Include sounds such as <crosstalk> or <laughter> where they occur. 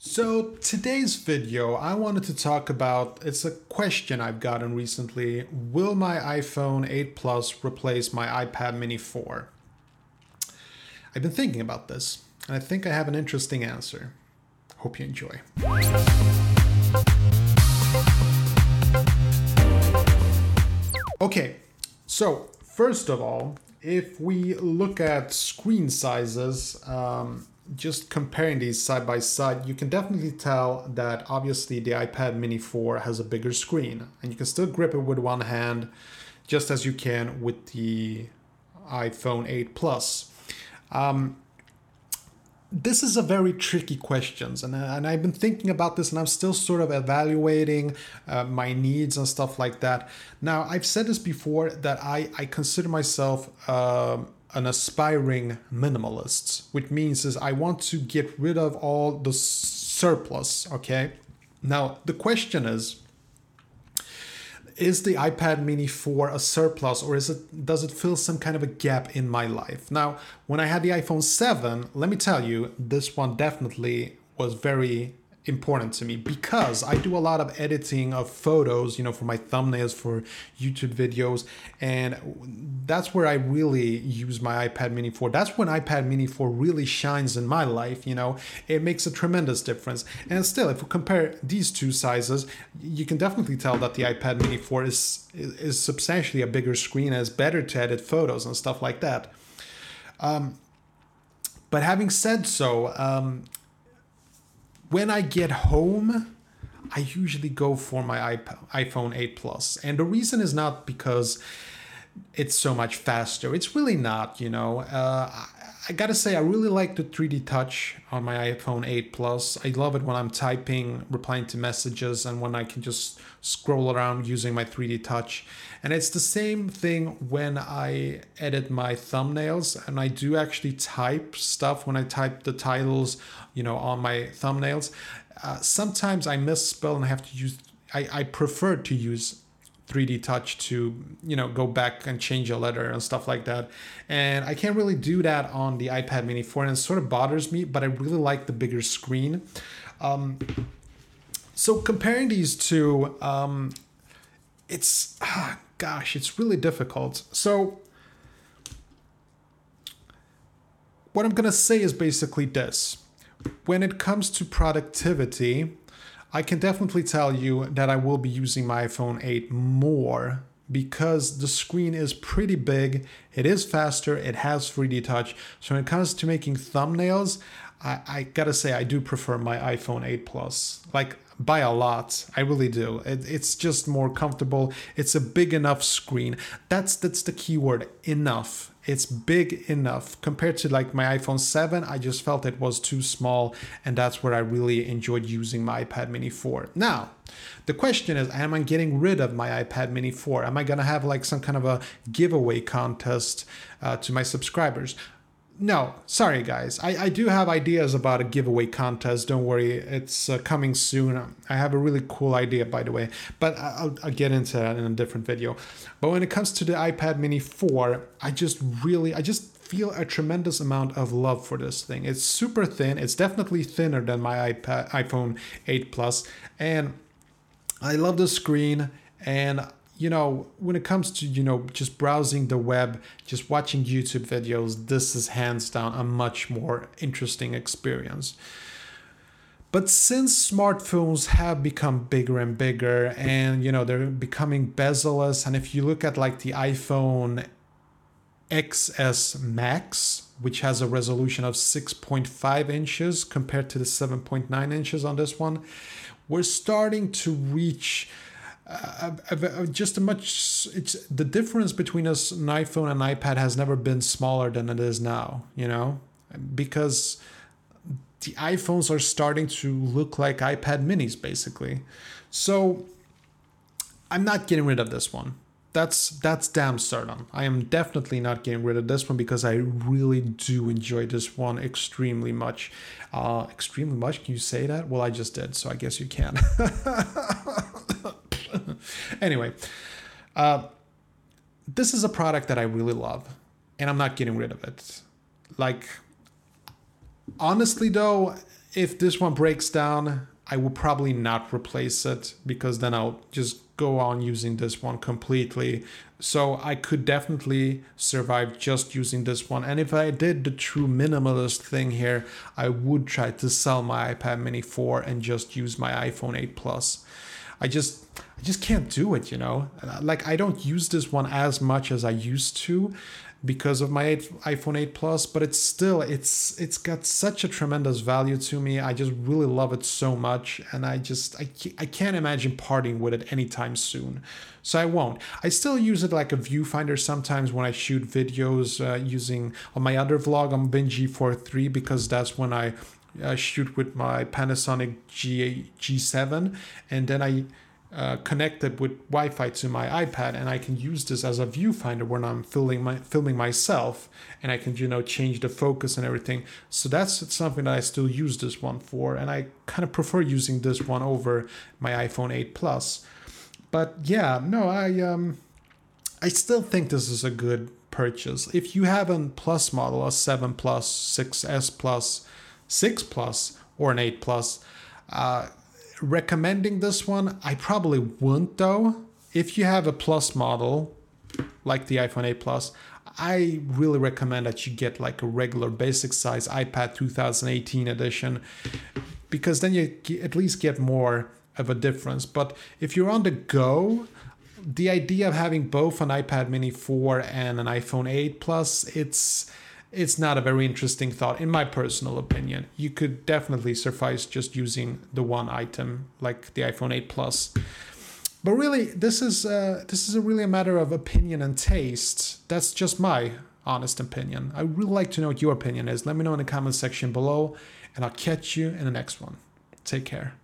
So today's video, I wanted to talk about, it's a question I've gotten recently. Will my iPhone 8 Plus replace my iPad mini 4? I've been thinking about this, and I think I have an interesting answer. Hope you enjoy. Okay, so first of all, if we look at screen sizes, um, just comparing these side by side, you can definitely tell that obviously the iPad mini 4 has a bigger screen and you can still grip it with one hand just as you can with the iPhone 8 Plus. Um, this is a very tricky question and, and i've been thinking about this and i'm still sort of evaluating uh, my needs and stuff like that now i've said this before that i, I consider myself uh, an aspiring minimalist, which means is I want to get rid of all the surplus. Okay. Now the question is, is the iPad mini 4 a surplus or is it does it fill some kind of a gap in my life? Now, when I had the iPhone 7, let me tell you, this one definitely was very important to me because I do a lot of editing of photos, you know, for my thumbnails for YouTube videos. And that's where I really use my iPad mini 4. That's when iPad mini 4 really shines in my life, you know, it makes a tremendous difference. And still, if we compare these two sizes, you can definitely tell that the iPad mini 4 is, is substantially a bigger screen and it's better to edit photos and stuff like that. Um, but having said so, um, when I get home, I usually go for my iPhone 8 Plus. And the reason is not because it's so much faster. It's really not, you know. Uh, I gotta say, I really like the 3D touch on my iPhone 8 Plus. I love it when I'm typing, replying to messages, and when I can just scroll around using my 3D touch. And it's the same thing when I edit my thumbnails, and I do actually type stuff when I type the titles, you know, on my thumbnails. Uh, sometimes I misspell and I have to use. I, I prefer to use 3D touch to you know go back and change a letter and stuff like that. And I can't really do that on the iPad Mini 4, and it sort of bothers me. But I really like the bigger screen. Um, so comparing these two, um, it's ah, gosh, it's really difficult. So what I'm gonna say is basically this: when it comes to productivity I can definitely tell you that I will be using my iPhone 8 more because the screen is pretty big, it is faster, it has 3D touch. So when it comes to making thumbnails, I, I gotta say I do prefer my iPhone 8 Plus. Like by a lot, I really do. It, it's just more comfortable. It's a big enough screen. That's that's the keyword. Enough it's big enough compared to like my iphone 7 i just felt it was too small and that's where i really enjoyed using my ipad mini 4 now the question is am i getting rid of my ipad mini 4 am i to have like some kind of a giveaway contest uh, to my subscribers no, sorry guys. I, I do have ideas about a giveaway contest. Don't worry, it's uh, coming soon. I have a really cool idea, by the way, but I'll, I'll get into that in a different video. But when it comes to the iPad Mini 4, I just really, I just feel a tremendous amount of love for this thing. It's super thin. It's definitely thinner than my iPad iPhone 8 Plus, and I love the screen and you know, when it comes to, you know, just browsing the web, just watching YouTube videos, this is hands down a much more interesting experience. But since smartphones have become bigger and bigger and, you know, they're becoming bezel-less, and if you look at like the iPhone XS Max, which has a resolution of 6.5 inches compared to the 7.9 inches on this one, we're starting to reach uh, just a much it's the difference between us an iphone and ipad has never been smaller than it is now you know? Because the iphones are starting to look like ipad minis basically. So i'm not getting rid of this one. That's that's damn certain. I am definitely not getting rid of this one because i really do enjoy this one extremely much. Uh extremely much? Can you say that? Well i just did so i guess you can <laughs> anyway, uh, this is a product that I really love, and I'm not getting rid of it. Like, honestly, though, if this one breaks down, I will probably not replace it because then I'll just go on using this one completely. So I could definitely survive just using this one. And if I did the true minimalist thing here, I would try to sell my iPad mini 4 and just use my iPhone 8 Plus. I just I just can't do it, you know. Like I don't use this one as much as I used to because of my 8, iPhone 8 Plus, but it's still it's it's got such a tremendous value to me. I just really love it so much, and I just I I can't imagine parting with it anytime soon. So I won't. I still use it like a viewfinder sometimes when I shoot videos uh, using on my other vlog on Binge G4 because that's when I uh, shoot with my Panasonic G G7, and then I uh, it with Wi-Fi to my iPad, and I can use this as a viewfinder when I'm filming my filming myself, and I can you know change the focus and everything. So that's something that I still use this one for, and I kind of prefer using this one over my iPhone 8 Plus. But yeah, no, I um, I still think this is a good purchase. If you have a Plus model, a 7 Plus, 6S Plus, 6 Plus, or an 8 Plus. Uh, recommending this one, I probably wouldn't though. If you have a Plus model, like the iPhone 8 Plus, I really recommend that you get like a regular basic size iPad 2018 edition because then you at least get more of a difference. But if you're on the go, the idea of having both an iPad mini 4 and an iPhone 8 Plus, it's it's not a very interesting thought in my personal opinion. You could definitely suffice just using the one item like the iphone 8 plus. But really this is uh, this is a really a matter of opinion and taste. That's just my honest opinion. I would really like to know what your opinion is. Let me know in the comment section below and i'll catch you in the next one. Take care